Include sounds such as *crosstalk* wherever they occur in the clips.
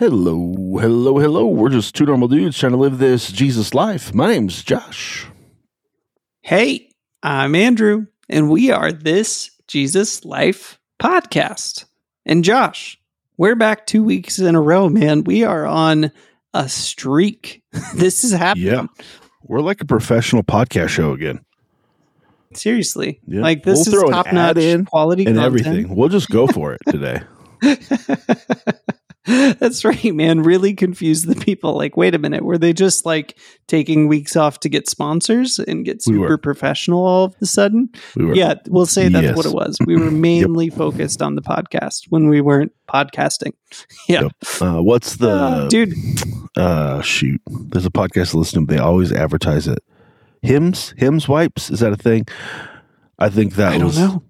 Hello, hello, hello. We're just two normal dudes trying to live this Jesus life. My name's Josh. Hey, I'm Andrew, and we are this Jesus Life podcast. And Josh, we're back two weeks in a row, man. We are on a streak. *laughs* this is happening. Yeah. We're like a professional podcast show again. Seriously. Yeah. Like this We'll is top notch in quality And content. everything. We'll just go for it *laughs* today. *laughs* *laughs* That's right, man. Really confused the people. Like, wait a minute, were they just like taking weeks off to get sponsors and get super were. professional all of a sudden? We Yeah, we'll say that's Yes. what it was. We were *laughs* mainly focused on the podcast when we weren't podcasting. *laughs* Yeah. Yep. uh, what's the Uh, dude, *sniffs* uh shoot. There's a podcast I listen to, they always advertise it. Hims? Hims wipes? Is that a thing? I think that I don't was know.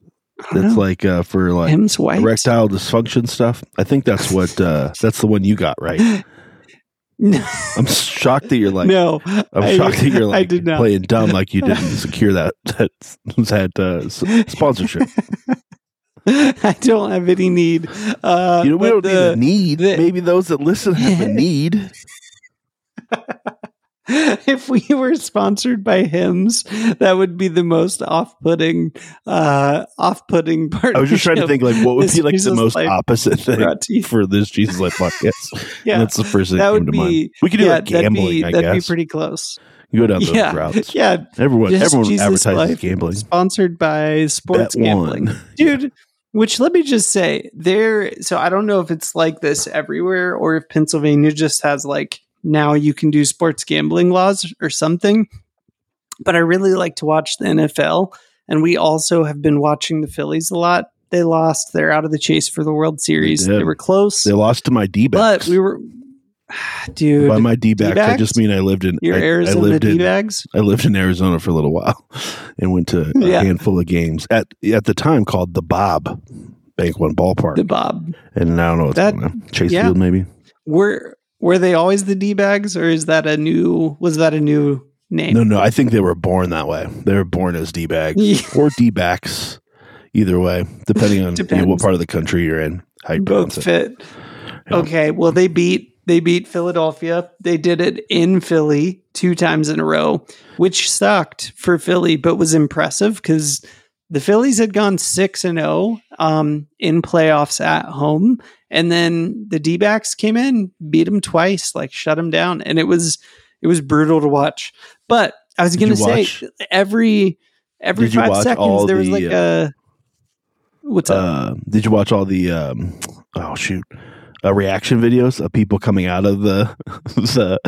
That's like uh for like Hims white. erectile dysfunction stuff. I think that's what uh that's the one you got, right? *laughs* No, I'm shocked that you're like no, I'm I- shocked that you're *laughs* I like playing dumb like you didn't *laughs* secure that that that uh, sponsorship. I don't have any need. Uh, You know, we don't need a need. Maybe those that listen have a need. *laughs* if we were sponsored by Hims, that would be the most off-putting, uh, off-putting part. I was just trying to think like what would be like the most Life opposite thing for this Jesus Life podcast. *laughs* Yeah, That's the first thing that that came would to mind. We could do like gambling, that'd be, I that'd guess. be pretty close. You go down those yeah, routes. yeah. Everyone, Just everyone Jesus advertises Life, gambling. Sponsored by sports Bet gambling, one. *laughs* dude. Which let me just say, there. So I don't know if it's like this everywhere or if Pennsylvania just has like now you can do sports gambling laws or something. But I really like to watch the NFL, and we also have been watching the Phillies a lot. They lost; they're out of the chase for the World Series. did. They, were close, They lost to my D but we were, *sighs* dude. By my D backs, I just mean I lived in your I, I Arizona lived in D bags. I lived in Arizona for a little while *laughs* and went to a Yeah. handful of games at at the time called the Bob Bank One Ballpark, The Bob. and I don't know what's That- going on. Chase yeah. Field maybe. Were were they always the D bags, or is that a new? Was that a new name? No, no, I think they were born that way. They were born as D bags Yeah. or D backs, either way, depending on you know, what part of the country you're in. How you Both fit. Yeah. Okay, well they beat they beat Philadelphia. They did it in Philly two times in a row, which sucked for Philly, but was impressive because the Phillies had gone six and zero um, in playoffs at home, and then the D backs came in, beat them twice, like shut them down, and it was it was brutal to watch. But I was going to say watch- every every Did five seconds there was the, like uh, a what's up? Uh, did you watch all the um, oh shoot uh, reaction videos of people coming out of the *laughs* the,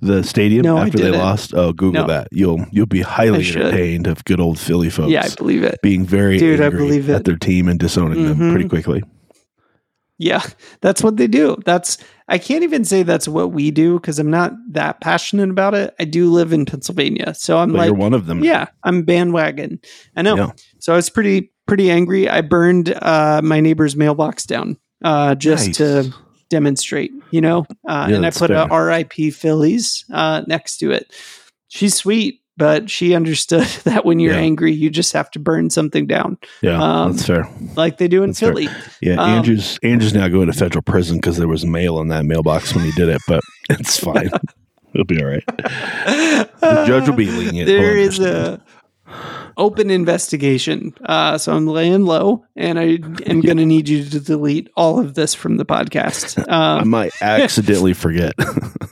the stadium No, after they lost? Oh, Google No. that. You'll you'll be highly entertained of good old Philly folks. yeah, I believe it. being very Dude, I believe it. at their team and disowning them Mhm. pretty quickly. Yeah, that's what they do. That's I can't even say that's what we do because I'm not that passionate about it. I do live in Pennsylvania, so I'm But like, you're one of them. yeah, I'm bandwagon. I know. Yeah. So I was pretty pretty angry. I burned uh, my neighbor's mailbox down uh, just Nice. to demonstrate, you know. Uh, Yeah, and I put a. R.I.P. Phillies uh, next to it. She's sweet, but she understood *laughs* that when you're Yeah. angry, you just have to burn something down, Yeah, Um, that's fair. like they do in That's fair. Philly. Yeah, um, Andrew's Andrew's now going to federal prison because there was mail in that mailbox when he did it, but *laughs* it's fine. *laughs* It'll be all right. The judge will be lenient. There is a open investigation. Uh, so I'm laying low, and I am *laughs* going to need you to delete all of this from the podcast. I Um, might accidentally forget.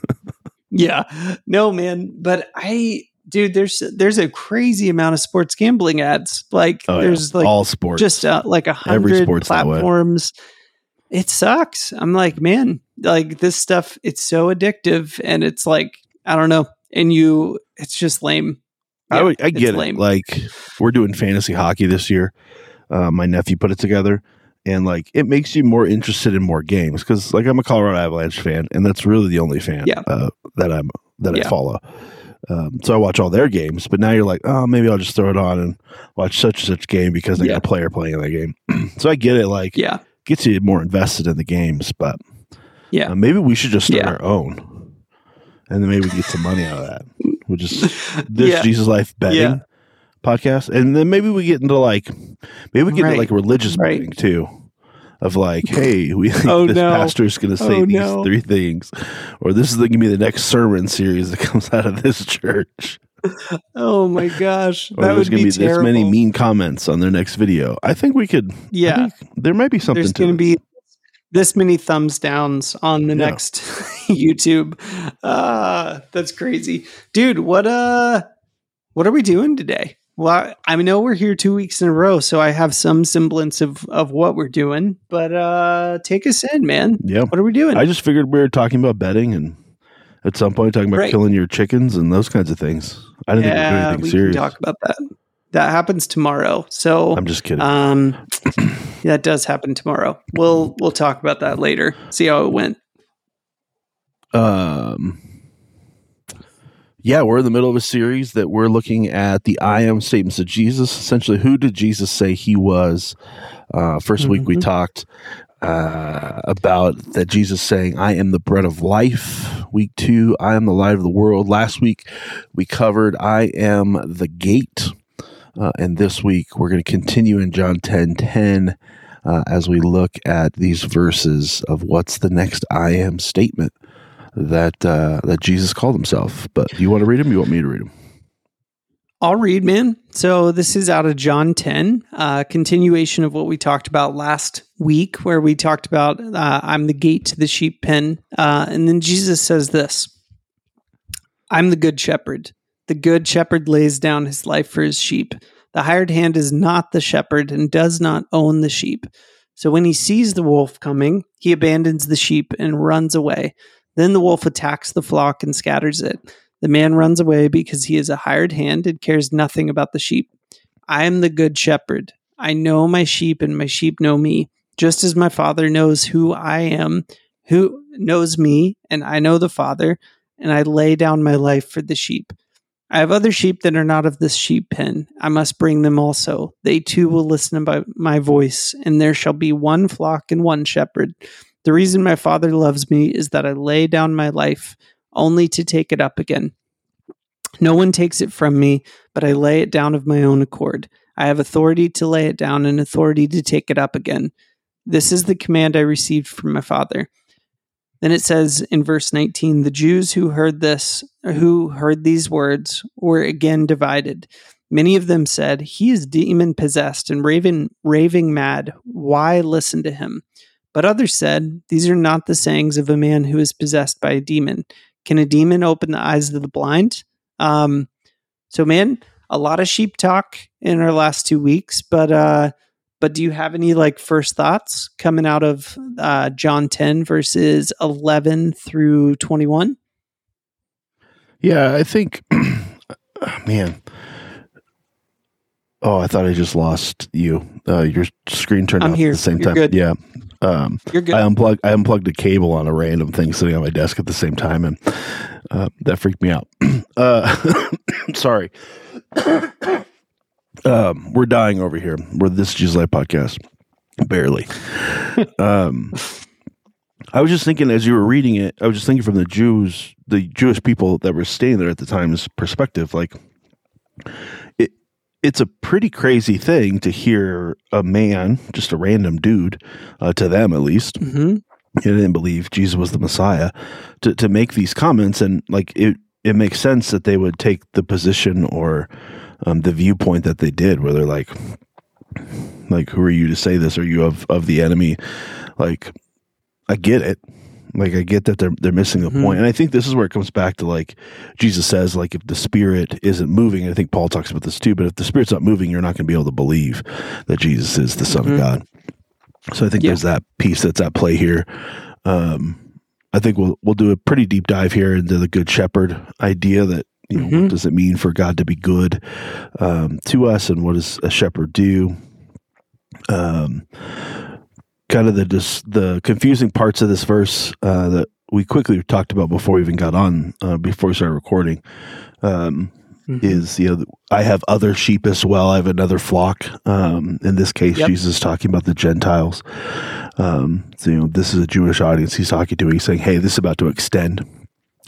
*laughs* yeah, no, man. But I, dude, there's there's a crazy amount of sports gambling ads. Like Oh, yeah. there's like all sports. just uh, like a hundred sport's platforms. It sucks. I'm like, man, like this stuff. It's so addictive, and it's like I don't know. And you, it's just lame. I, Yeah, I it's get it. lame. Like we're doing fantasy hockey this year. Uh, my nephew put it together, and like it makes you more interested in more games because like I'm a Colorado Avalanche fan, and that's really the only fan Yeah. uh, that I'm that I follow. Um, so I watch all their games, but now you're like, oh, maybe I'll just throw it on and watch such and such game because they Yeah. got a player playing in that game. *clears throat* so I get it. Like, yeah, gets you more invested in the games, but Yeah. uh, maybe we should just start Yeah. our own, and then maybe we get some money out of that. We'll just *laughs* this Yeah. Jesus Life betting Yeah. podcast, and then maybe we get into like maybe we get Right. into like religious Right. betting too. of like, *laughs* hey, we think Oh, this no. pastor's going to oh, say Oh, these no. three things, or this is going to be the next sermon series that *laughs* comes out of this church, Oh my gosh, that there's would gonna be this terrible. many mean comments on their next video. I think we could. Yeah, there might be something there's going to this. be this many thumbs downs on the Yeah. next *laughs* YouTube. Uh, that's crazy, dude. What uh, what are we doing today? Well, I I know we're here two weeks in a row, so I have some semblance of of what we're doing. But uh, take us in, man. Yeah. What are we doing? I just figured we were talking about betting and at some point talking about Right. killing your chickens and those kinds of things. I didn't think we were doing anything we serious. talk about that. That happens tomorrow. So I'm just kidding. Um, *clears throat* that does happen tomorrow. We'll we'll talk about that later. See how it went. Um, yeah, we're in the middle of a series that we're looking at the I am statements of Jesus. Essentially, who did Jesus say he was? Uh, 1st week we Mhm. talked uh, about that Jesus saying, I am the bread of life. Week two, I am the light of the world. Last week we covered, I am the gate. Uh, and this week we're going to continue in John 10 10 uh, as we look at these verses of what's the next I am statement that uh, that Jesus called himself. But you want to read them? You want me to read them? I'll read, man. So this is out of John 10, uh, continuation of what we talked about last week, where we talked about uh, I'm the gate to the sheep pen. Uh, and then Jesus says this I'm the good shepherd. The good shepherd lays down his life for his sheep. The hired hand is not the shepherd and does not own the sheep. So when he sees the wolf coming, he abandons the sheep and runs away. Then the wolf attacks the flock and scatters it. The man runs away because he is a hired hand and cares nothing about the sheep. I am the good shepherd. I know my sheep and my sheep know me, just as my father knows who I am, who knows me, and I know the father, and I lay down my life for the sheep. I have other sheep that are not of this sheep pen. I must bring them also. They too will listen to my voice, and there shall be one flock and one shepherd. The reason my Father loves me is that I lay down my life only to take it up again. No one takes it from me, but I lay it down of my own accord. I have authority to lay it down and authority to take it up again. This is the command I received from my Father. Then it says in verse 19, the Jews who heard this, who heard these words, were again divided. Many of them said, He is demon possessed and raving, raving mad. Why listen to him? But others said, These are not the sayings of a man who is possessed by a demon. Can a demon open the eyes of the blind? Um, so, man, a lot of sheep talk in our last two weeks, but uh, but do you have any like first thoughts coming out of uh, John ten verses eleven through twenty one? Yeah, I think, *clears throat* man. Oh, I thought I just lost you. Uh, your screen turned I'm off here. at the same You're time. good. Yeah. Um, You're good. I unplugged. I unplugged a cable on a random thing sitting on my desk at the same time, and uh, that freaked me out. *coughs* uh, *coughs* sorry. *coughs* um, we're dying over here. We're this Jesus Life podcast. Barely. *laughs* um, I was just thinking as you were reading it. I was just thinking from the Jews, the Jewish people that were staying there at the time's perspective. Like, it's a pretty crazy thing to hear a man, just a random dude, uh, to them at least, hmm they didn't believe Jesus was the Messiah, to, to make these comments. And like it, it makes sense that they would take the position or um, the viewpoint that they did, where they're like, like, who are you to say this? Are you of, of the enemy? Like, I get it. Like, I get that they're they're missing the Mhm. point. and I think this is where it comes back to like Jesus says, like, if the spirit isn't moving, and I think Paul talks about this too. But if the spirit's not moving, you're not going to be able to believe that Jesus is the Son Mhm. of God. So I think Yeah. there's that piece that's at play here. Um, I think we'll we'll do a pretty deep dive here into the good shepherd idea that you know Mhm. what does it mean for God to be good um, to us, and what does a shepherd do? Um, kind of the dis- the confusing parts of this verse uh, that we quickly talked about before we even got on uh, before we started recording. Um, Mhm. is you know I have other sheep as well. I have another flock. Um, in this case, Yep. Jesus is talking about the Gentiles. Um, so you know this is a Jewish audience he's talking to. He's saying, "Hey, this is about to extend.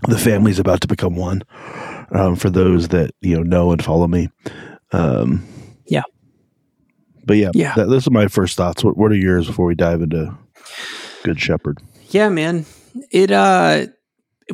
The family's about to become one." Um, for those that you know know and follow me. Um, Yeah. But yeah, Yeah. That, those are my first thoughts. What, what are yours before we dive into Good Shepherd? Yeah, man. It uh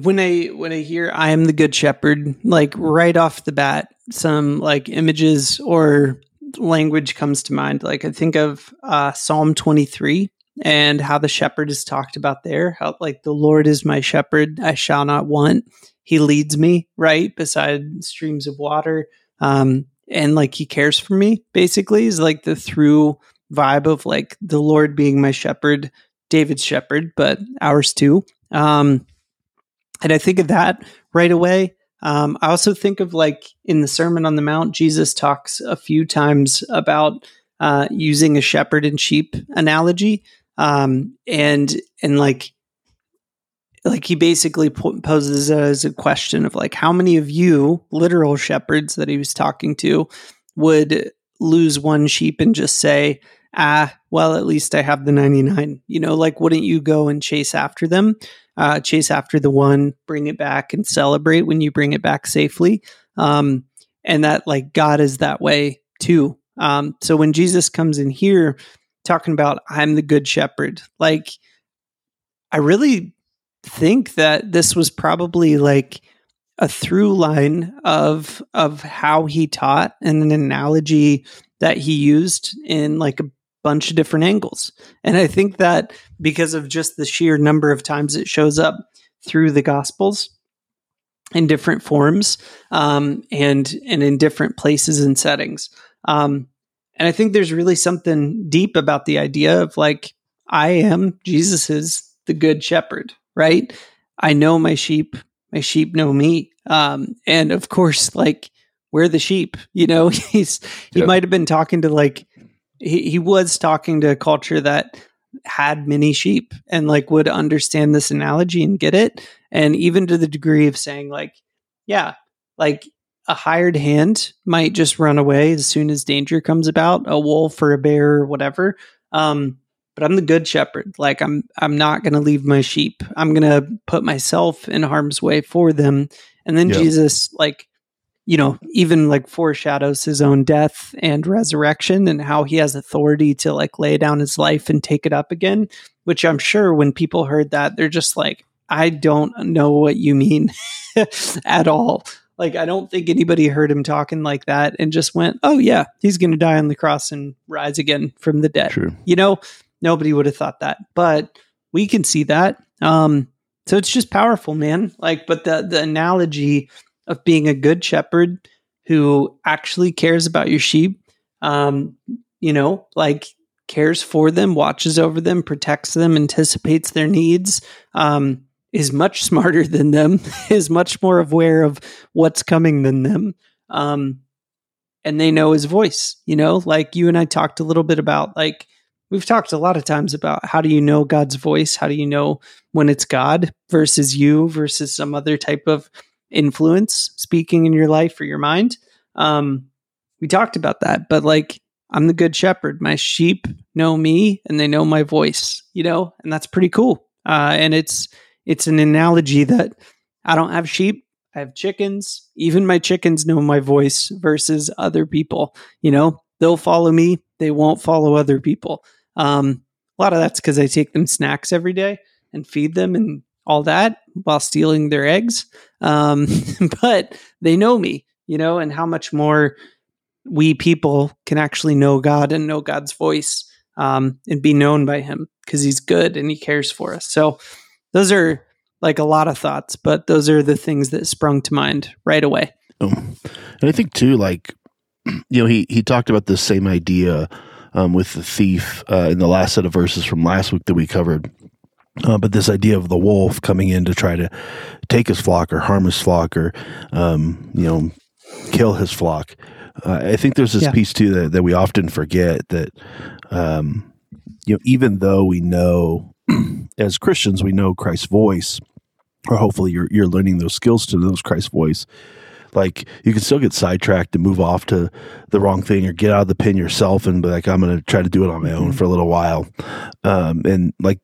when I when I hear I am the good shepherd, like right off the bat, some like images or language comes to mind. Like I think of uh Psalm 23 and how the shepherd is talked about there. How like the Lord is my shepherd, I shall not want. He leads me right beside streams of water. Um and like he cares for me basically is like the through vibe of like the Lord being my shepherd David's shepherd, but ours too. Um, and I think of that right away. Um, I also think of like in the Sermon on the Mount, Jesus talks a few times about uh, using a shepherd and sheep analogy, um, and and like like he basically po- poses as a question of like how many of you literal shepherds that he was talking to would lose one sheep and just say ah, well, at least I have the 99. You know, like, wouldn't you go and chase after them? Uh, chase after the one, bring it back and celebrate when you bring it back safely. Um, and that, like, God is that way too. Um, so when Jesus comes in here talking about, I'm the good shepherd, like, I really think that this was probably like a through line of of how he taught and an analogy that he used in like a bunch of different angles. And I think that because of just the sheer number of times it shows up through the Gospels in different forms um, and and in different places and settings. Um, and I think there's really something deep about the idea of like I am Jesus is the good shepherd, right? I know my sheep, my sheep know me. Um, and of course, like we're the sheep, you know, *laughs* he's he Yep. might have been talking to like he, he was talking to a culture that had many sheep and like would understand this analogy and get it and even to the degree of saying like yeah like a hired hand might just run away as soon as danger comes about a wolf or a bear or whatever um but i'm the good shepherd like i'm i'm not going to leave my sheep i'm going to put myself in harm's way for them and then Yeah. jesus like you know, even like foreshadows his own death and resurrection and how he has authority to like lay down his life and take it up again, which I'm sure when people heard that, they're just like, I don't know what you mean *laughs* at all. Like, I don't think anybody heard him talking like that and just went, oh, yeah, he's going to die on the cross and rise again from the dead. True. You know, nobody would have thought that, but we can see that. Um, so it's just powerful, man. Like, but the the analogy of being a good shepherd who actually cares about your sheep, um, you know, like cares for them, watches over them, protects them, anticipates their needs, um, is much *laughs* smarter than them, *laughs* is much more aware of what's coming than them. Um, and they know his voice, you know, like you and I talked a little bit about like we've talked a lot of times about how do you know God's voice? How do you know when it's God versus you versus some other type of influence speaking in your life or your mind? Um, we talked about that, but like I'm the good shepherd. My sheep know me and they know my voice, you know, and that's pretty cool. Uh, and it's it's an analogy that I don't have sheep. I have chickens. Even my chickens know my voice versus other people. You know, they'll follow me. They won't follow other people. Um, a lot of that's because I take them snacks every day and feed them and all that while stealing their eggs. Um, *laughs* but they know me, you know, and how much more we people can actually know God and know God's voice um, and be known by Him because He's good and He cares for us. So those are like a lot of thoughts, but those are the things that sprung to mind right away. Oh. And I think too, like *clears throat* you know, he he talked about this same idea um, with the thief uh, in the last set of verses from last week that we covered. Uh, but this idea of the wolf coming in to try to take his flock or harm his flock or um, you know kill his flock. Uh, I think there's this Yeah. piece too that, that we often forget that um, you know even though we know *clears throat* as Christians we know Christ's voice, or hopefully you're you're learning those skills to know Christ's voice like you can still get sidetracked and move off to the wrong thing or get out of the pin yourself and be like i'm going to try to do it on my own Mhm. for a little while um, and like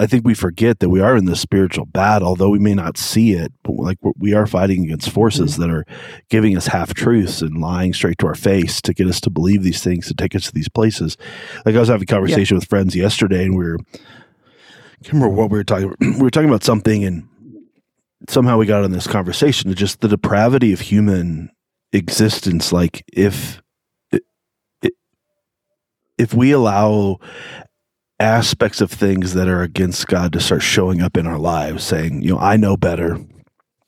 I think we forget that we are in this spiritual battle, although we may not see it. But like we are fighting against forces mm-hmm. that are giving us half truths and lying straight to our face to get us to believe these things to take us to these places. Like I was having a conversation yeah. with friends yesterday, and we were. I can't remember what we were talking. About. *clears throat* We were talking about something, and somehow we got on this conversation just the depravity of human existence. Like if if we allow aspects of things that are against God to start showing up in our lives, saying, you know, I know better.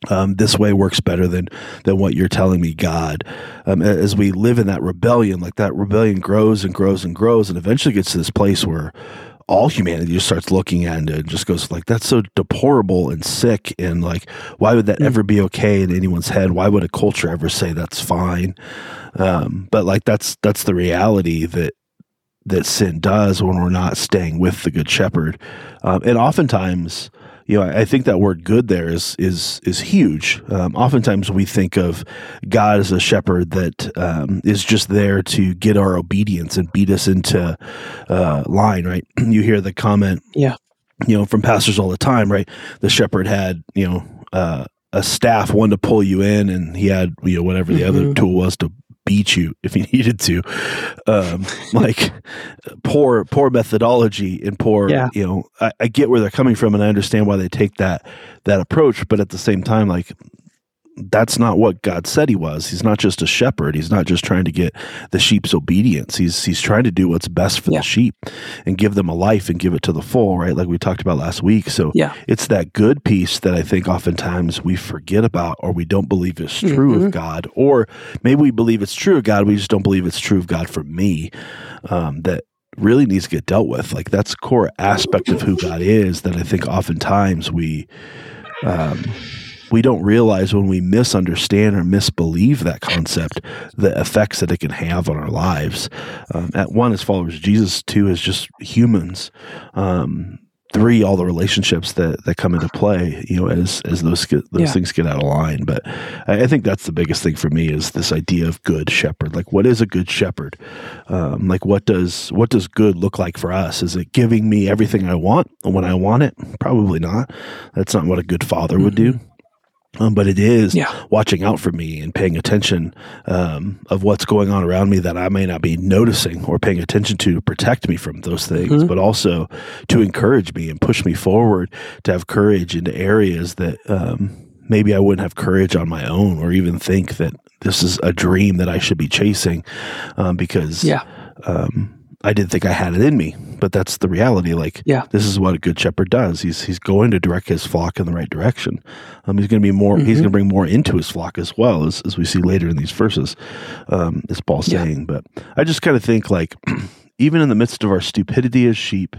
Um, this way works better than than what you're telling me, God. Um, as we live in that rebellion, like that rebellion grows and grows and grows, and eventually gets to this place where all humanity just starts looking at it and just goes like, "That's so deplorable and sick," and like, why would that mm. ever be okay in anyone's head? Why would a culture ever say that's fine? Um, but like, that's that's the reality that that sin does when we're not staying with the good shepherd. Um, and oftentimes, you know, I think that word "good" there is is is huge. Um, oftentimes, we think of God as a shepherd that um, is just there to get our obedience and beat us into uh, line. Right? *clears throat* you hear the comment, yeah, you know, from pastors all the time. Right? The shepherd had, you know. Uh, a staff, one to pull you in, and he had you know whatever the mm-hmm. other tool was to beat you *laughs* if he needed to. Um, *laughs* like poor, poor methodology and poor, yeah. you know, I, I, get where they're coming from and I understand why they take that, that approach. But at the same time, like that's not what God said he was. He's not just a shepherd. He's not just trying to get the sheep's obedience. He's he's trying to do what's best for yeah. the sheep and give them a life and give it to the full, right? Like we talked about last week. So yeah. it's that good piece that I think oftentimes we forget about or we don't believe is true mm-hmm. of God. Or maybe we believe it's true of God, we just don't believe it's true of God for me. Um, that really needs to get dealt with. Like that's a core aspect of who God is that I think oftentimes we um we don't realize when we misunderstand or misbelieve that concept the effects that it can have on our lives. Um, at one, as followers of Jesus, two, as just humans. Um, three all the relationships that that come into play you know as as those get, those yeah. things get out of line but I, I, think that's the biggest thing for me is this idea of good shepherd like what is a good shepherd um, like what does what does good look like for us is it giving me everything i want when i want it probably not that's not what a good father mm-hmm. would do um, but it is yeah. watching out for me and paying attention um, of what's going on around me that I may not be noticing or paying attention to to protect me from those things, mm-hmm. but also to encourage me and push me forward to have courage into areas that um, maybe I wouldn't have courage on my own or even think that this is a dream that I should be chasing um, because yeah. Um, I didn't think I had it in me, but that's the reality. Like, yeah. this is what a good shepherd does. He's he's going to direct his flock in the right direction. Um, he's going to be more. Mm-hmm. He's going to bring more into his flock as well as as we see later in these verses. Um, is Paul saying? Yeah. But I just kind of think like, *clears throat* even in the midst of our stupidity as sheep,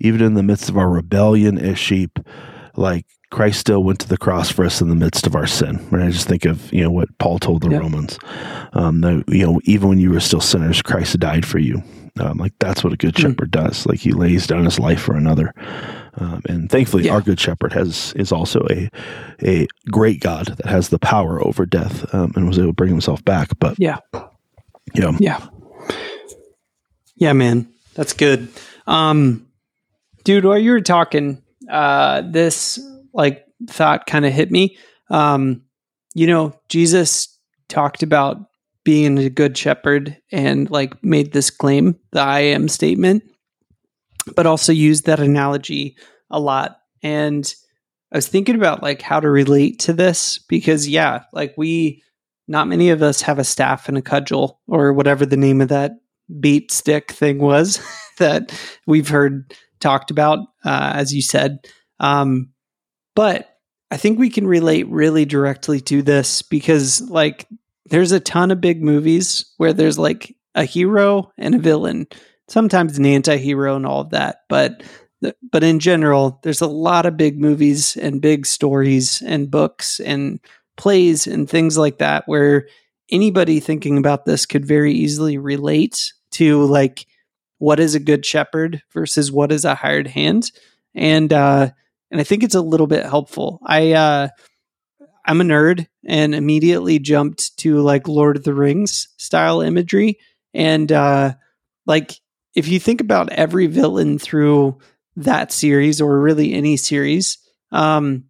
even in the midst of our rebellion as sheep, like Christ still went to the cross for us in the midst of our sin. Right? I just think of you know what Paul told the Romans. Um, that, you know, even when you were still sinners, Christ died for you. Um, like that's what a good hmm. shepherd mm. does. Like he lays down his life for another. Um, and thankfully, yeah. our good shepherd has is also a a great God that has the power over death um, and was able to bring himself back. But yeah, yeah, yeah, yeah, man, that's good. Um, dude, while you were talking, uh, this like thought kind of hit me. Um, you know, Jesus talked about being a good shepherd and like made this claim, the I am statement, but also used that analogy a lot. And I was thinking about like how to relate to this because yeah, like we not many of us have a staff and a cudgel or whatever the name of that beat stick thing was *laughs* that we've heard talked about, uh, as you said. Um, but I think we can relate really directly to this because, like, there's a ton of big movies where there's like a hero and a villain, sometimes an anti-hero and all of that, but but in general, there's a lot of big movies and big stories and books and plays and things like that where anybody thinking about this could very easily relate to like what is a good shepherd versus what is a hired hand. And uh and i think it's a little bit helpful. I uh I'm a nerd and immediately jumped to like Lord of the Rings style imagery. And uh, like, if you think about every villain through that series or really any series, um,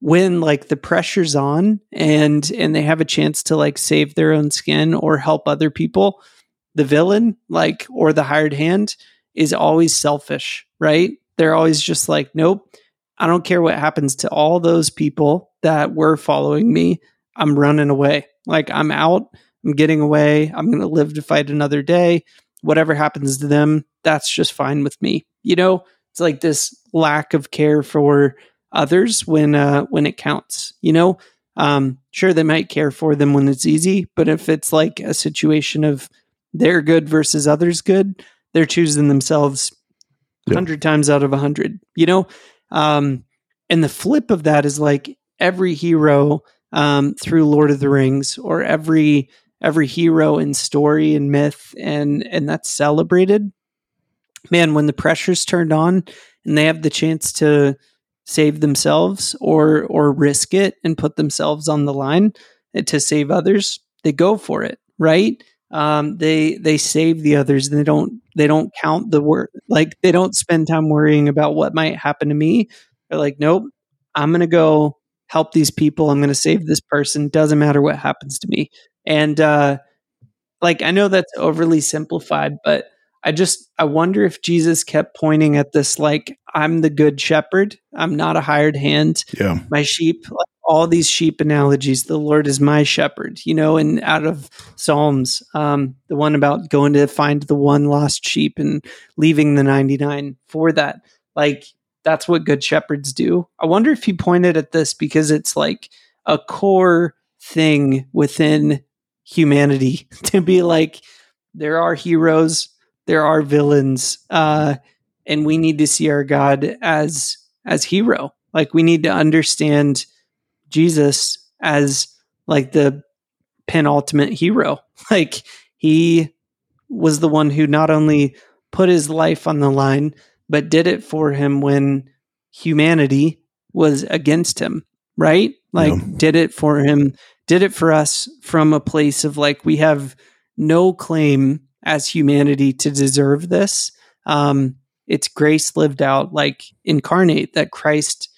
when like the pressure's on and and they have a chance to like save their own skin or help other people, the villain like or the hired hand is always selfish, right? They're always just like, nope, I don't care what happens to all those people that were following me. I'm running away. Like I'm out. I'm getting away. I'm going to live to fight another day. Whatever happens to them, that's just fine with me. You know, it's like this lack of care for others when uh when it counts, you know? Um sure they might care for them when it's easy, but if it's like a situation of they're good versus others good, they're choosing themselves Yeah. 100 times out of 100, you know? Um and the flip of that is like every hero um, through Lord of the Rings or every every hero in story and myth and and that's celebrated. Man, when the pressure's turned on and they have the chance to save themselves or or risk it and put themselves on the line to save others, they go for it, right? Um, they they save the others. And they don't they don't count the work like they don't spend time worrying about what might happen to me. They're like, nope, I'm gonna go help these people. I'm going to save this person. Doesn't matter what happens to me. And uh, like I know that's overly simplified, but I just I wonder if Jesus kept pointing at this like I'm the good shepherd. I'm not a hired hand. Yeah. My sheep, like all these sheep analogies. The Lord is my shepherd. You know, and out of Psalms, um, the one about going to find the one lost sheep and leaving the 99 for that. Like that's what good shepherds do. I wonder if he pointed at this because it's like a core thing within humanity *laughs* to be like there are heroes, there are villains, uh, and we need to see our God as as hero. Like we need to understand Jesus as like the penultimate hero. *laughs* Like he was the one who not only put his life on the line, but did it for him when humanity was against him, right? Like, Yeah. did it for him, did it for us from a place of like, we have no claim as humanity to deserve this. Um, it's grace lived out, like incarnate, that Christ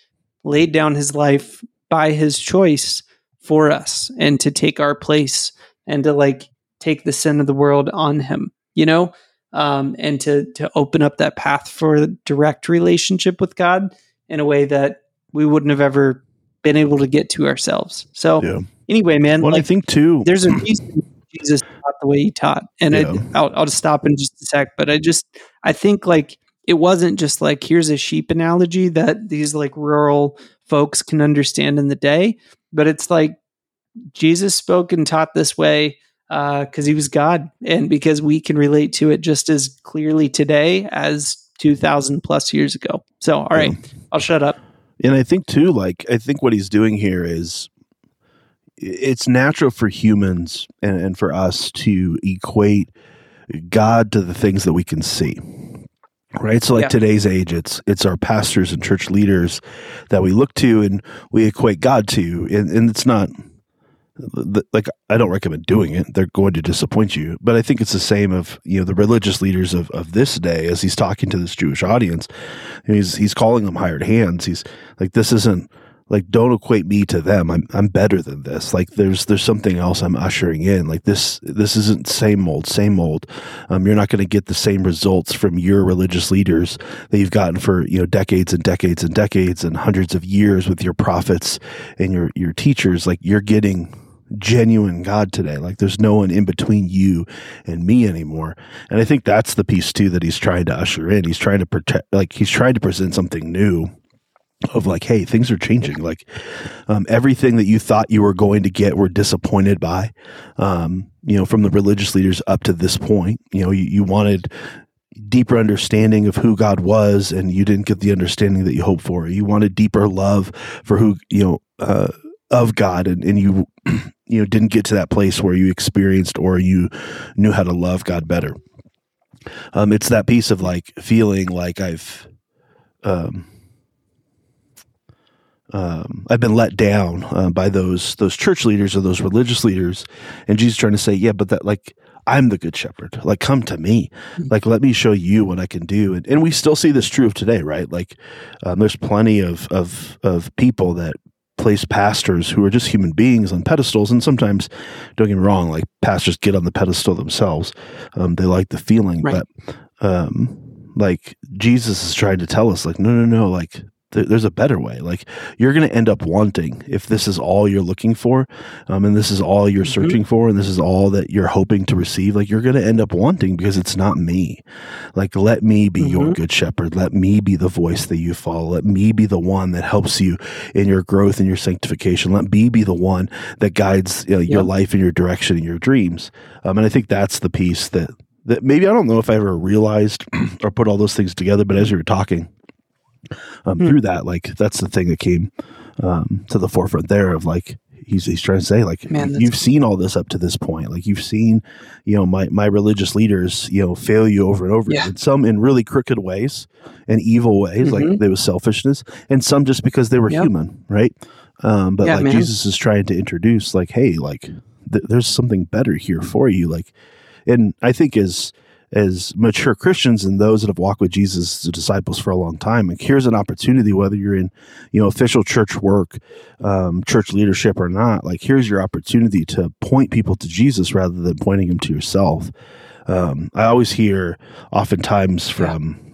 laid down his life by his choice for us and to take our place and to like take the sin of the world on him, you know? um, and to to open up that path for direct relationship with God in a way that we wouldn't have ever been able to get to ourselves. So Yeah. anyway, man, Well, I think too. there's a reason Jesus taught the way he taught, and Yeah. I, I'll I'll just stop in just a sec. But I just I think like it wasn't just like here's a sheep analogy that these like rural folks can understand in the day, but it's like Jesus spoke and taught this way uh, because he was God and because we can relate to it just as clearly today as 2000 plus years ago. So, all right, I'll shut up. And I think too, like I think what he's doing here is it's natural for humans and, and for us to equate God to the things that we can see. Right. So like Yeah. today's age, it's it's our pastors and church leaders that we look to and we equate God to. And, and it's not like I don't recommend doing it. They're going to disappoint you. But I think it's the same of you know the religious leaders of, of this day as he's talking to this Jewish audience. And he's he's calling them hired hands. He's like this isn't like don't equate me to them. I'm I'm better than this. Like there's there's something else I'm ushering in. Like this this isn't same old same old Um, you're not going to get the same results from your religious leaders that you've gotten for you know decades and decades and decades and hundreds of years with your prophets and your your teachers. Like you're getting genuine God today. Like there's no one in between you and me anymore. And I think that's the piece too that he's trying to usher in. He's trying to protect, like he's trying to present something new of like, hey, things are changing. Like um, everything that you thought you were going to get, were disappointed by. Um, you know, from the religious leaders up to this point, you know, you, you wanted deeper understanding of who God was, and you didn't get the understanding that you hoped for. You wanted deeper love for who you know uh, of God, and, and you *clears throat* you know didn't get to that place where you experienced or you knew how to love God better. Um, it's that piece of like feeling like I've um, um, I've been let down uh, by those those church leaders or those religious leaders, and Jesus trying to say, yeah, but that like I'm the good shepherd. Like, come to me. Mm-hmm. Like, let me show you what I can do. And, and we still see this true of today, right? Like, um, there's plenty of, of, of people that place pastors who are just human beings on pedestals. And sometimes, don't get me wrong, like pastors get on the pedestal themselves. Um, they like the feeling, Right. but, um, like Jesus is trying to tell us, like, no, no, no, like, there- there's a better way. Like you're going to end up wanting if this is all you're looking for, um, and this is all you're Mhm. searching for, and this is all that you're hoping to receive. Like you're going to end up wanting because it's not me. Like let me be your Mhm. good shepherd. Let me be the voice that you follow. Let me be the one that helps you in your growth and your sanctification. Let me be the one that guides you know, your life and your direction and your dreams. Um, and I think that's the piece that that maybe I don't know if I ever realized *clears throat* or put all those things together, but as you were talking um, Hmm. through that, like that's the thing that came um, to the forefront there of like he's he's trying to say like Man, you've seen all this up to this point, like you've seen you know my my religious leaders you know fail you over and over Yeah. again, some in really crooked ways and evil ways, Mhm. like there was selfishness, and some just because they were Yep. human, right? Um, but Yeah, like man. Jesus is trying to introduce like hey like th- there's something better here for you like and i think as as mature christians and those that have walked with jesus as disciples for a long time. Like here's an opportunity whether you're in you know official church work um, church leadership or not like here's your opportunity to point people to jesus rather than pointing them to yourself. Um, i always hear oftentimes from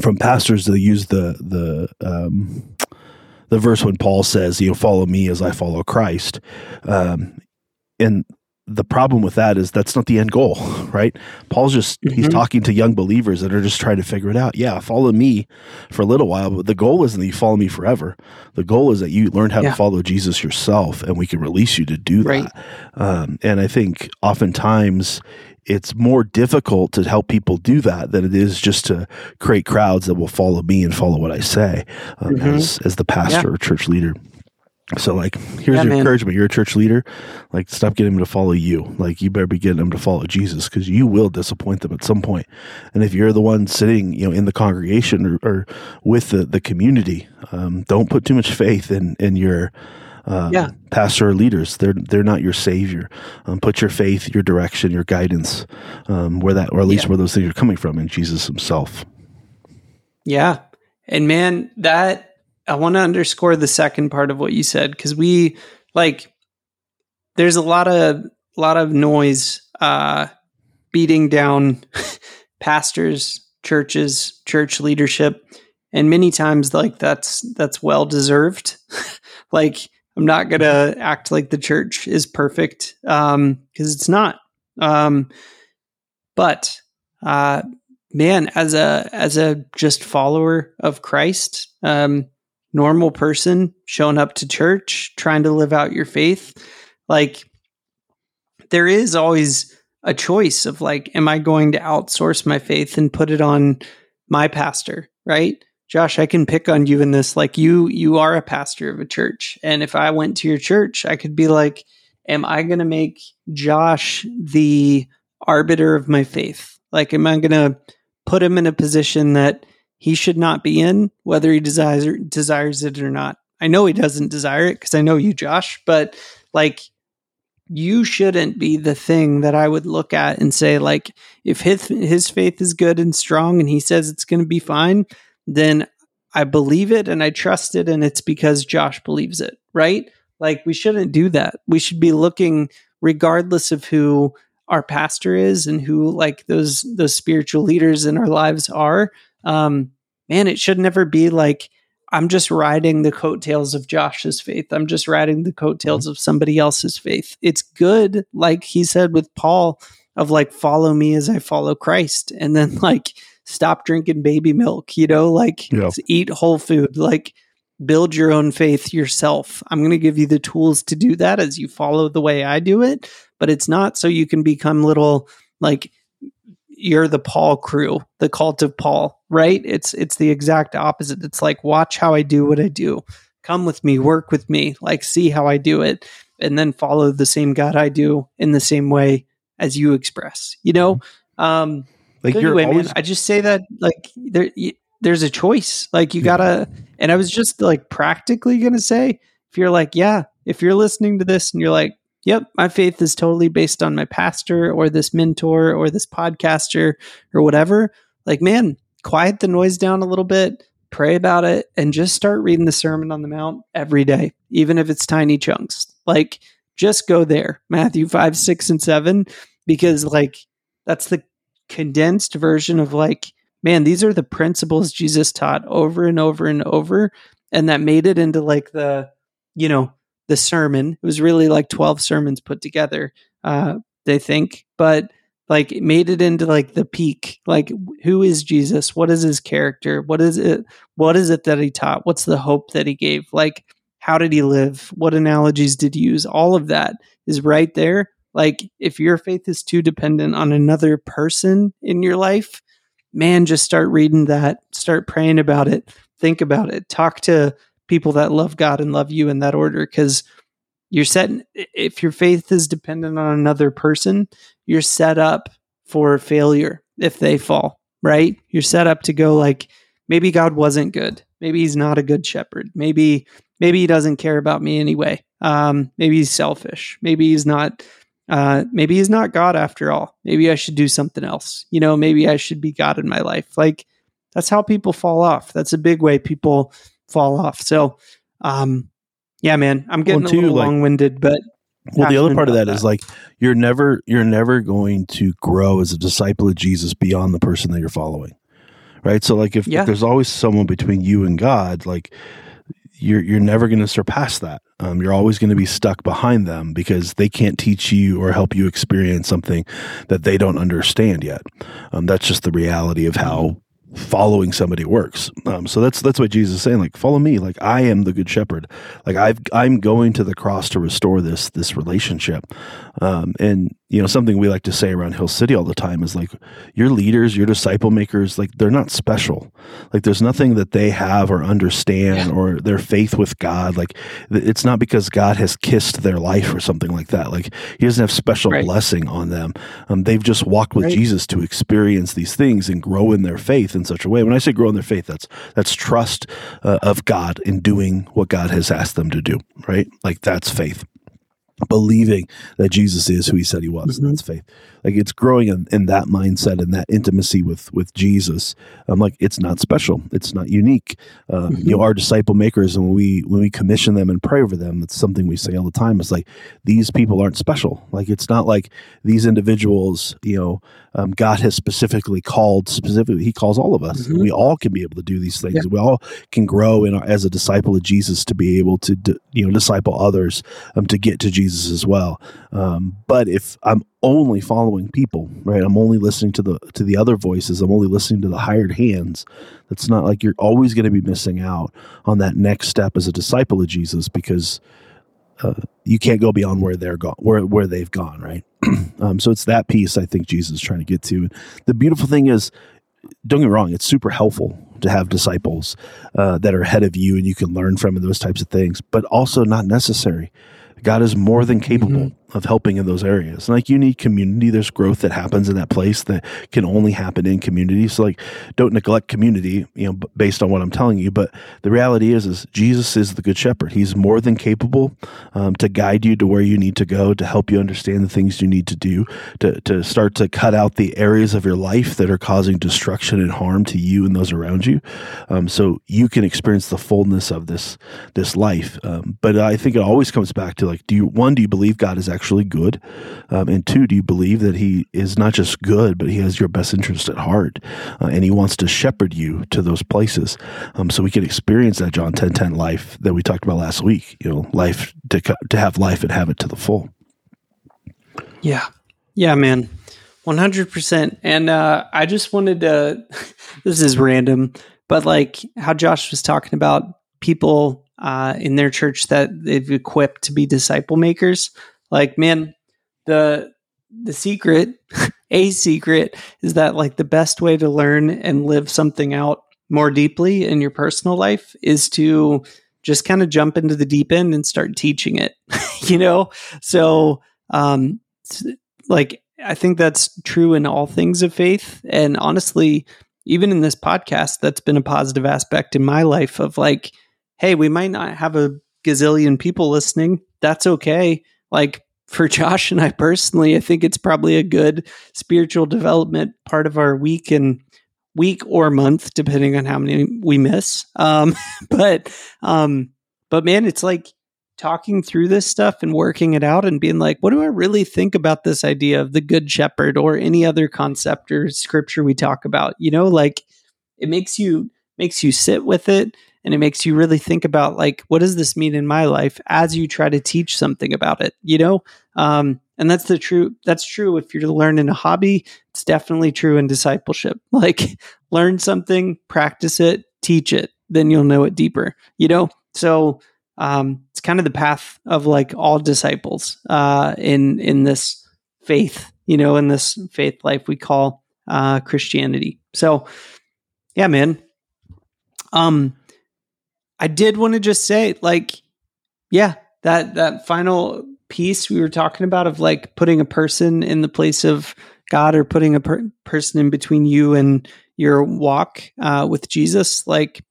from pastors that use the the um, the verse when Paul says, "You know, follow me as I follow Christ," um, and the problem with that is that's not the end goal, *laughs* right? Paul's just he's Mhm. talking to young believers that are just trying to figure it out. Yeah, follow me for a little while, but the goal isn't that you follow me forever. The goal is that you learn how Yeah. to follow Jesus yourself, and we can release you to do Right. that. Um, and I think oftentimes it's more difficult to help people do that than it is just to create crowds that will follow me and follow what I say um, Mhm. as as the pastor or church leader. So like here's Yeah, your man. encouragement. You're a church leader. Like stop getting them to follow you. Like you better be getting them to follow Jesus because you will disappoint them at some point. And if you're the one sitting, you know, in the congregation or, or with the, the community, um, don't put too much faith in in your um, Yeah. pastor or leaders. They're they're not your savior. Um, put your faith, your direction, your guidance, um, where that or at least Yeah. where those things are coming from in Jesus Himself. Yeah. And man, that I want to underscore the second part of what you said because we like there's a lot of lot of noise uh beating down *laughs* pastors, churches, church leadership and many times like that's that's well deserved. *laughs* like I'm not to act like the church is perfect um cuz it's not. Um but uh man as a as a just follower of christ um normal person showing up to church trying to live out your faith. Like there is always a choice of like am i going to outsource my faith and put it on my pastor right? Josh i can pick on you in this. Like you you are a pastor of a church. And if i went to your church i could be like am i going to make josh the arbiter of my faith? Like am i going to put him in a position that he should not be in, whether he desires desires it or not. I know he doesn't desire it because I know you, Josh, but like you shouldn't be the thing that I would look at and say, like, if his his faith is good and strong and he says it's to be fine, then I believe it and I trust it, and it's because Josh believes it, right? Like we shouldn't do that. We should be looking, regardless of who our pastor is and who like those those spiritual leaders in our lives are um man it should never be like i'm just riding the coattails of josh's faith. I'm just riding the coattails of somebody else's faith. It's good like he said with paul of like follow me as i follow christ and then *laughs* like stop drinking baby milk you know like Yeah. eat whole food like build your own faith yourself. I'm going to give you the tools to do that as you follow the way i do it but it's not so you can become little like you're the Paul crew, the cult of Paul, right? It's it's the exact opposite. It's like watch how I do what I do. Come with me, work with me, like see how I do it and then follow the same God I do in the same way as you express. You know? Um Like you're anyway, always man, I just say that like there there's a choice. Like you gotta and I was just like practically gonna say, if you're like, yeah, if you're listening to this and you're like, yep, my faith is totally based on my pastor or this mentor or this podcaster or whatever, like, man, quiet the noise down a little bit, pray about it, and just start reading the Sermon on the Mount every day, even if it's tiny chunks. Like, just go there, Matthew 5, 6, and 7, because, like, that's the condensed version of, like, man, these are the principles Jesus taught over and over and over. And that made it into, like, the, you know, the sermon. It was really like 12 sermons put together, uh, they think. But, like it made it into like the peak. Like who is jesus? What is his character? What is it what is it that he taught? What's the hope that he gave? Like how did he live? What analogies did he use? All of that is right there. Like if your faith is too dependent on another person in your life man just start reading that. Start praying about it. Think about it. Talk to people that love god and love you in that order because you're set if your faith is dependent on another person you're set up for failure if they fall right? You're set up to go like maybe god wasn't good. Maybe he's not a good shepherd. Maybe maybe he doesn't care about me anyway. Um, maybe he's selfish. Maybe he's not uh, maybe he's not god after all. Maybe i should do something else. You know maybe i should be god in my life. Like that's how people fall off. That's a big way people fall off so um, yeah, man, I'm getting well, too, a little like, long-winded, but well, the other part of that, that is like you're never you're never going to grow as a disciple of Jesus beyond the person that you're following, right? So, like if, yeah. if there's always someone between you and God, like you're you're never going to surpass that. Um, you're always going to be stuck behind them because they can't teach you or help you experience something that they don't understand yet. Um, that's just the reality of how following somebody works. Um, so that's that's what Jesus is saying. Like, follow me. Like, I am the good shepherd. Like, I've I'm going to the cross to restore this this relationship. Um, and you know, something we like to say around Hill City all the time is like, your leaders, your disciple makers, like they're not special. Like, there's nothing that they have or understand or their faith with God. Like, it's not because God has kissed their life or something like that. Like, He doesn't have special right. blessing on them. Um, they've just walked with right. Jesus to experience these things and grow in their faith in such a way. When I say grow in their faith, that's that's trust uh, of God in doing what God has asked them to do. Right? Like, that's faith believing that Jesus is who he said he was. Mm-hmm. And that's faith like it's growing in, in that mindset and that intimacy with with Jesus. I'm like it's not special, it's not unique. Um, mm-hmm. You know, our disciple makers, and when we when we commission them and pray over them, it's something we say all the time. It's like these people aren't special. Like it's not like these individuals. You know, um, God has specifically called specifically. He calls all of us. Mm-hmm. We all can be able to do these things. Yeah. We all can grow in our, as a disciple of Jesus to be able to you know disciple others um, to get to Jesus as well. Um, but if I'm only following people, right? I'm only listening to the to the other voices. I'm only listening to the hired hands. That's not like you're always going to be missing out on that next step as a disciple of Jesus because uh, you can't go beyond where they're gone, where where they've gone, right? *clears throat* um, so it's that piece I think Jesus is trying to get to. The beautiful thing is, don't get me wrong, it's super helpful to have disciples uh, that are ahead of you and you can learn from and those types of things, but also not necessary. God is more than capable mm-hmm. Of helping in those areas. And like you need community, there's growth that happens in that place that can only happen in community. So like don't neglect community, you know, based on what I'm telling you. But the reality is, is Jesus is the good shepherd. He's more than capable um, to guide you to where you need to go, to help you understand the things you need to do, to, to start to cut out the areas of your life that are causing destruction and harm to you and those around you. Um, so you can experience the fullness of this, this life. Um, but I think it always comes back to like do you one do you believe god is actually good? Um, and two do you believe that he is not just good but he has your best interest at heart uh, and he wants to shepherd you to those places? Um, so we can experience that john 10 10 life that we talked about last week you know life to, to have life and have it to the full. Yeah. Yeah man. 100% and uh, i just wanted to *laughs* this is random but like how josh was talking about people uh, in their church that they've equipped to be disciple makers. Like, man, the the secret, *laughs* a secret, is that like the best way to learn and live something out more deeply in your personal life is to just kind of jump into the deep end and start teaching it. *laughs* you know, so um, like I think that's true in all things of faith, and honestly, even in this podcast, that's been a positive aspect in my life of like hey, we might not have a gazillion people listening. That's okay. Like for *laughs* Josh and I personally, I think it's probably a good spiritual development part of our week and week or month, depending on how many we miss. Um, *laughs* but, um, but man, it's like talking through this stuff and working it out and being like, what do I really think about this idea of the good shepherd or any other concept or scripture we talk about? You know, like it makes you makes you sit with it and it makes you really think about like what does this mean in my life as you try to teach something about it you know? Um, and that's the true that's true if you're learning a hobby it's definitely true in discipleship. *laughs* Like learn something practice it teach it then you'll know it deeper you know? So um, it's kind of the path of like all disciples uh, in in this faith you know in this faith life we call uh, christianity. So yeah man. Um I did want to just say, like, yeah, that that final piece we were talking about of like putting a person in the place of God or putting a per- person in between you and your walk uh, with Jesus, like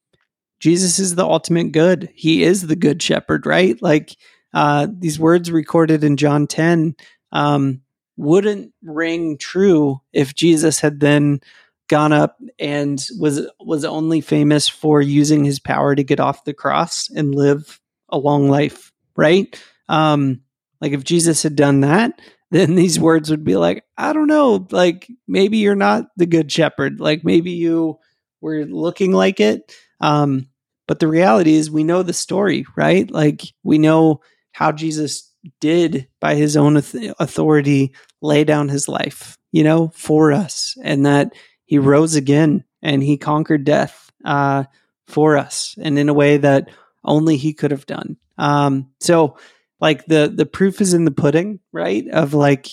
Jesus is the ultimate good. He is the good shepherd, right? Like uh, these words recorded in John 10 um, wouldn't ring true if Jesus had then gone up and was was only famous for using his power to get off the cross and live a long life, right? Um, like if Jesus had done that, *laughs* then these words would be like, I don't know, like maybe you're not the good shepherd, like maybe you were looking like it. Um, but the reality is, we know the story, right? Like we know how Jesus did by his own authority lay down his life, you know, for us, and that he rose again and he conquered death uh, for us and in a way that only he could have done. Um, so like the the proof is in the pudding, right? Of like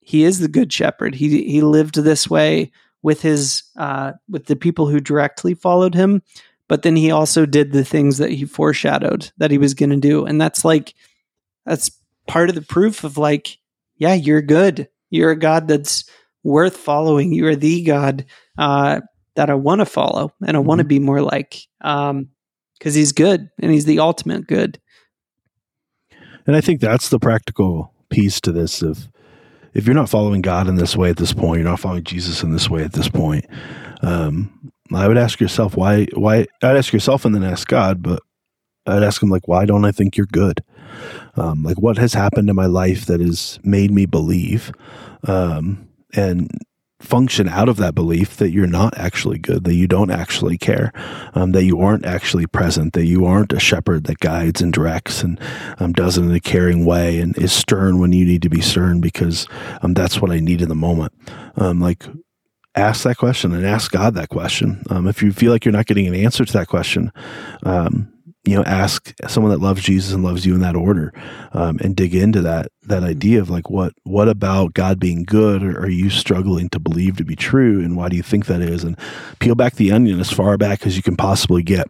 he is the good shepherd. He he lived this way with his uh, with the people who directly followed him, but then he also did the things that he foreshadowed that he was going to do, and that's like that's part of the proof of like, yeah, you're good. You're a God that's worth following. You are the God uh, that I want to follow and I want to mm-hmm. be more like because um, he's good and he's the ultimate good. And I think that's the practical piece to this of if you're not following God in this way at this point, you're not following Jesus in this way at this point. Um, I would ask yourself why. Why I'd ask yourself and then ask God, but I'd ask him like, why don't I think you're good? Um, like, what has happened in my life that has made me believe um, and function out of that belief that you're not actually good, that you don't actually care, um, that you aren't actually present, that you aren't a shepherd that guides and directs and um, does it in a caring way and is stern when you need to be stern because um, that's what I need in the moment. Um, like, ask that question and ask God that question. Um, if you feel like you're not getting an answer to that question, um, you know ask someone that loves jesus and loves you in that order um, and dig into that that mm-hmm. idea of like what what about god being good? Or are you struggling to believe to be true? And why do you think that is? And peel back the onion as far back as you can possibly get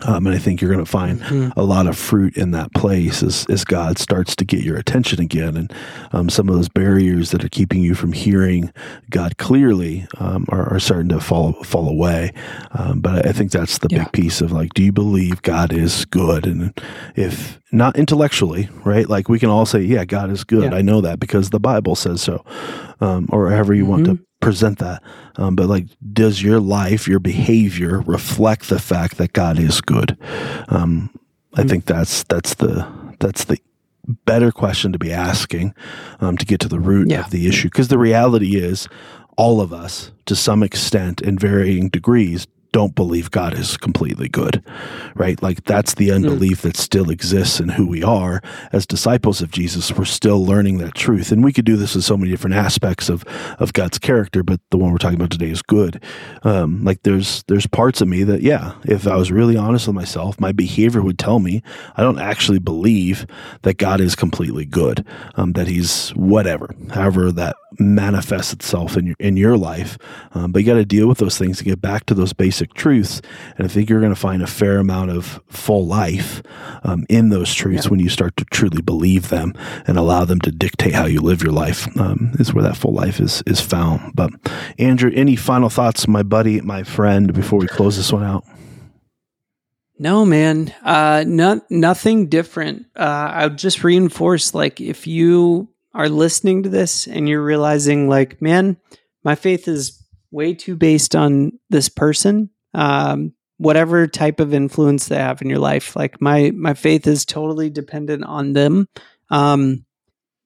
um, and I think you're going to find mm-hmm. a lot of fruit in that place as, as God starts to get your attention again. And um, some of those barriers that are keeping you from hearing God clearly um, are, are, starting to fall fall away. Um, but I think that's the yeah. big piece of like, do you believe God is good? And if not intellectually, right? Like we can all say, yeah, God is good. Yeah. I know that because the Bible says so, um, or however you mm-hmm. want to mm-hmm present that. Um, but like, does your life, your behavior reflect the fact that God is good? Um, I mm. think that's that's the that's the better question to be asking um, to get to the root yeah. of the issue. Because the reality is, all of us, to some extent, in varying degrees, don't believe God is completely good, right? Like that's the unbelief mm. that still exists in who we are as disciples of Jesus. We're still learning that truth, and we could do this in so many different aspects of of God's character. But the one we're talking about today is good. Um, like there's there's parts of me that, yeah, if I was really honest with myself, my behavior would tell me I don't actually believe that God is completely good. Um, that He's whatever, however that manifests itself in your in your life. Um, but you got to deal with those things and get back to those basic basic truths. And I think you're going to find a fair amount of full life um, in those truths yeah. when you start to truly believe them and allow them to dictate how you live your life. Um, is where that full life is is found. But Andrew, any final thoughts, my buddy, my friend, before we close this one out? No, man. Uh, not nothing different. Uh, I would just reinforce like if you are listening to this and you're realizing like, man, my faith is way too based on this person, um, whatever type of influence they have in your life. Like my my faith is totally dependent on them. Um,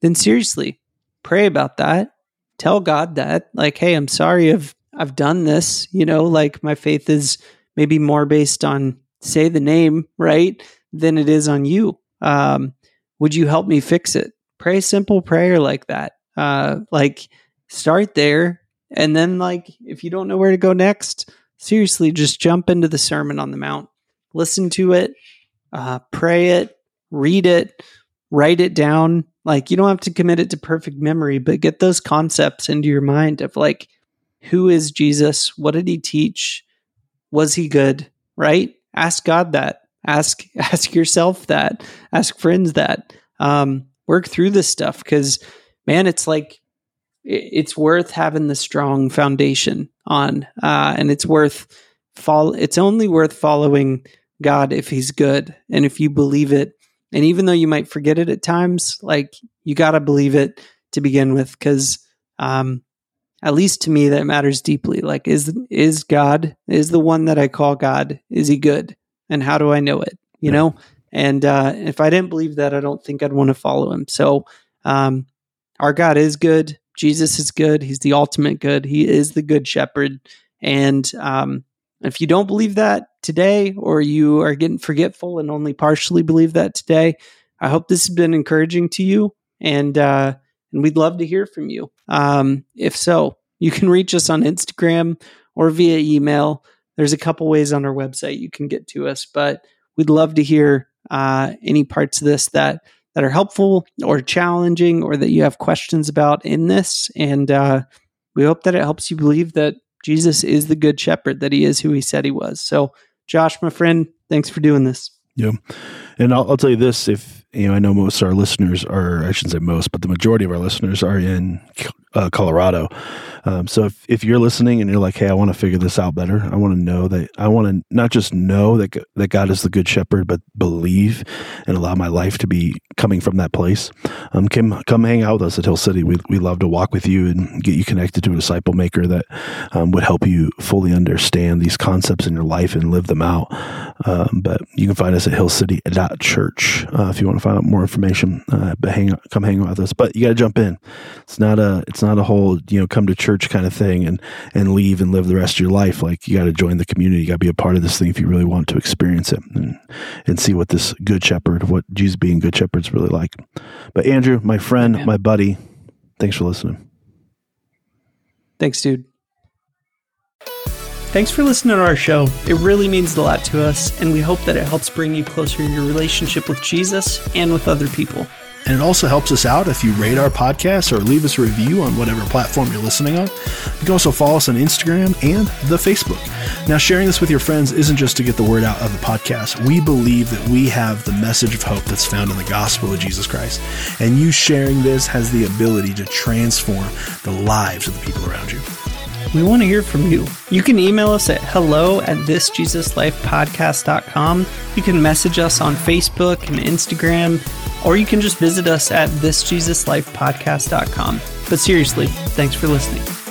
then seriously, pray about that. Tell God that, like, hey, I'm sorry I've I've done this. You know, like my faith is maybe more based on say the name right than it is on you. Um, would you help me fix it? Pray simple prayer like that. Uh, like start there, and then like if you don't know where to go next, seriously, just jump into the Sermon on the Mount, listen to it, uh, pray it, read it, write it down. Like you don't have to commit it to perfect memory, but get those concepts into your mind of like, who is Jesus? What did he teach? Was he good? Right? Ask God that. Ask *laughs* ask yourself that. Ask friends that. Um, work through this stuff because, man, it's like it's worth having the strong foundation on, uh, and it's worth follow. It's only worth following God if He's good and if you believe it. And even though you might forget it at times, like you got to believe it to begin with, because um, at least to me, that matters deeply. Like, is is God is the one that I call God? Is He good? And how do I know it? You know. And uh, if I didn't believe that, I don't think I'd want to follow Him. So, um, our God is good. Jesus is good. He's the ultimate good. He is the good shepherd. And um, if you don't believe that today, or you are getting forgetful and only partially believe that today, I hope this has been encouraging to you. And uh, and we'd love to hear from you. Um, if so, you can reach us on Instagram or via email. There's a couple ways on our website you can get to us, but we'd love to hear uh, any parts of this that that are helpful or challenging or that you have questions about in this. And uh, we hope that it helps you believe that Jesus is the good shepherd, that he is who he said he was. So, Josh, my friend, thanks for doing this. Yeah. And I'll, I'll, tell you this if, you know, I know most of our listeners are, I shouldn't say most, but the majority of our listeners are in uh, Colorado. Um, so if, if you're listening and you're like, hey, I want to figure this out better, I want to know that I want to not just know that, that God is the good shepherd, but believe and allow my life to be coming from that place, um, come, come hang out with us at Hill City. We, we love to walk with you and get you connected to a disciple maker that um, would help you fully understand these concepts in your life and live them out. Um, but you can find us at hillcity.church uh, if you want to find out more information. Uh, but hang come hang out with us. But you got to jump in. It's not a it's not a whole you know come to church kind of thing and and leave and live the rest of your life. Like you got to join the community. You got to be a part of this thing if you really want to experience it and and see what this good shepherd, what Jesus being good shepherd's really like. But Andrew, my friend, my buddy, thanks for listening. Thanks, dude. Thanks for listening to our show. It really means a lot to us, and we hope that it helps bring you closer in your relationship with Jesus and with other people. And it also helps us out if you rate our podcast or leave us a review on whatever platform you're listening on. You can also follow us on Instagram and the Facebook. Now, sharing this with your friends isn't just to get the word out of the podcast. We believe that we have the message of hope that's found in the gospel of Jesus Christ. And you sharing this has the ability to transform the lives of the people around you. We want to hear from you. You can email us at hello at thisjesuslifepodcast.com. You can message us on Facebook and Instagram, or you can just visit us at thisjesuslifepodcast.com. But seriously, thanks for listening.